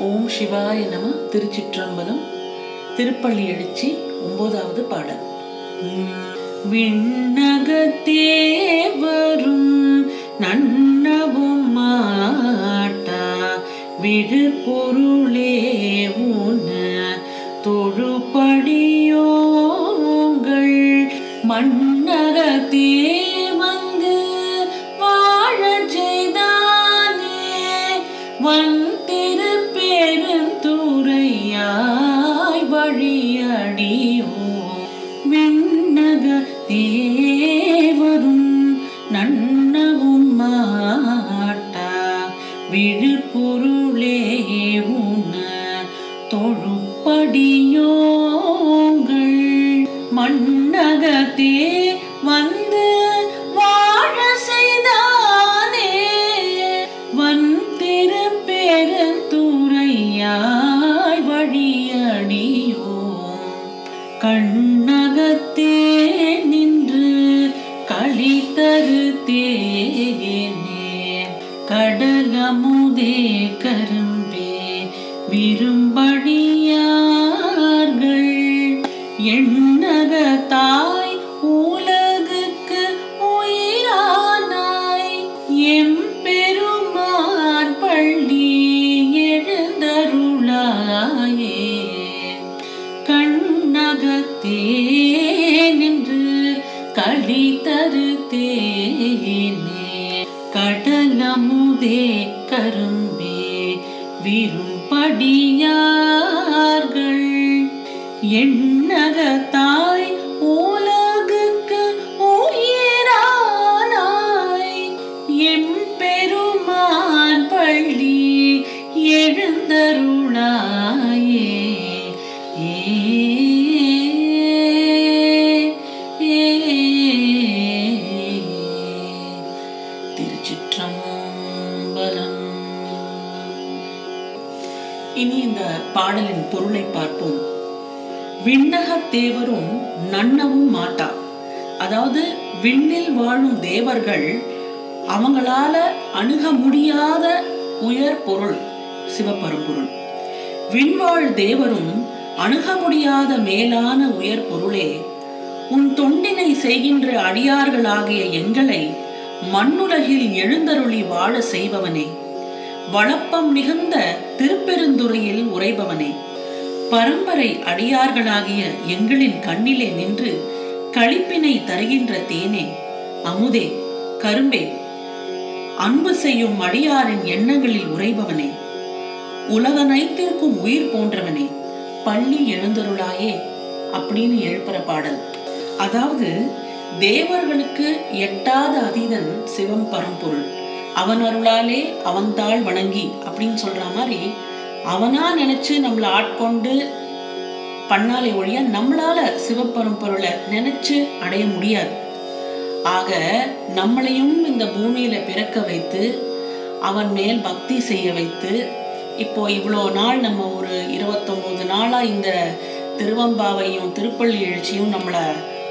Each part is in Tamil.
ஓம் சிவாய நம திருச்சிற்றம்பலம். திருப்பள்ளி எழுச்சி ஒன்பதாவது பாடல். விண்ணகத்தே வரும் நன்னவும் மாட்டா விழுப்பொருளே உன தொழுபடியோங்கள் மண்ணகத்தே திருப்பெருந்துறையாய் விண்ணக தேவரும் நன்னவும் மாட்டா. விழுப்பொருளே உன தொழுப்படியோங்கள். மன்னகத்தே வந்த கண்ணகத்தே நின்று களி தரு கடலமுதே கரும்பே விரும்படியார்கள். எண்ணகத்தார் களி தரு கடலமுதே கரும்பே விரும்படியார்கள் எண்ணகத்தாய் உலகுக்கு உயிரானாய். எம் பெருமான் பள்ளி எழுந்தருளாயே இனி இந்த பாடலின் பொருளை பார்ப்போம். விண்ணகத் தேவரும் நன்னவும் மாட்டா. அதாவது விண்ணில் வாழும் தேவர்கள் அவங்களால அணுக முடியாத உயர் பொருள் சிவபரம்பொருள். விண்வாழ் தேவரும் அணுக முடியாத மேலான உயர் பொருளே உன் தொண்டினை செய்கின்ற அடியார்களாகிய எங்களை மண்ணுலகில் எழுந்தருளி வாழ செய்பவனே. வளப்பம் மிகுந்த திருப்பெருந்துறையில் உரைபவனே பரம்பரை அடியார்களாகிய எங்களின் கண்ணிலே நின்று களிப்பினை தருகின்ற தேனே. அமுதே கரும்பே அன்பு செய்யும் அடியாரின் எண்ணங்களில் உரைபவனே உலகனைத்திற்கும் உயிர் போன்றவனே. பள்ளி எழுந்தருளாயே அப்படின்னு எழுப்புற பாடல். அதாவது தேவர்களுக்கு எட்டாத அதீதன் சிவம் பரம்பொருள் அவன் அருளாலே அவன்தாள் வணங்கி அப்படின்னு சொல்கிற மாதிரி அவனா நினச்சி நம்மளை ஆட்கொண்டு பண்ணாலே ஒழிய நம்மளால சிவப்பரம்பொருளை நினைச்சு அடைய முடியாது. ஆக நம்மளையும் இந்த பூமியில பிறக்க வைத்து அவன் மேல் பக்தி செய்ய வைத்து இப்போ இவ்வளோ நாள் நம்ம ஒரு இருபத்தொம்போது நாளாக இந்த திருவம்பாவையும் திருப்பள்ளி எழுச்சியும் நம்மளை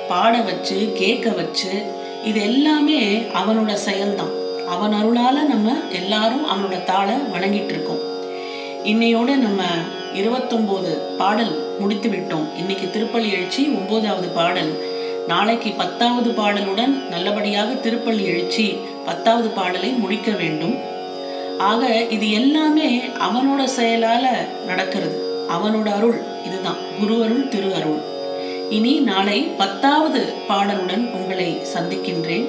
பாட வச்சு கேட்க வச்சு இது எல்லாமே அவனோட செயல்தான். அவன் அருளால நம்ம எல்லாரும் அவனோட தாளை வணங்கிட்டு இருக்கோம் இன்னையோட நம்ம இருபத்தொம்போது பாடல் முடித்து விட்டோம். இன்னைக்கு திருப்பள்ளி எழுச்சி ஒன்பதாவது பாடல். நாளைக்கு பத்தாவது பாடலுடன் நல்லபடியாக திருப்பள்ளி எழுச்சி பத்தாவது பாடலை முடிக்க வேண்டும். ஆக இது எல்லாமே அவனோட செயலால நடக்கிறது. அவனோட அருள் இதுதான். குரு அருள் திரு அருள் இனி நாளை பத்தாவது பாடலுடன் உங்களை சந்திக்கின்றேன்.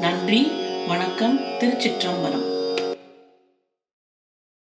நன்றி. வணக்கம் திருச்சிற்றம்பலம்.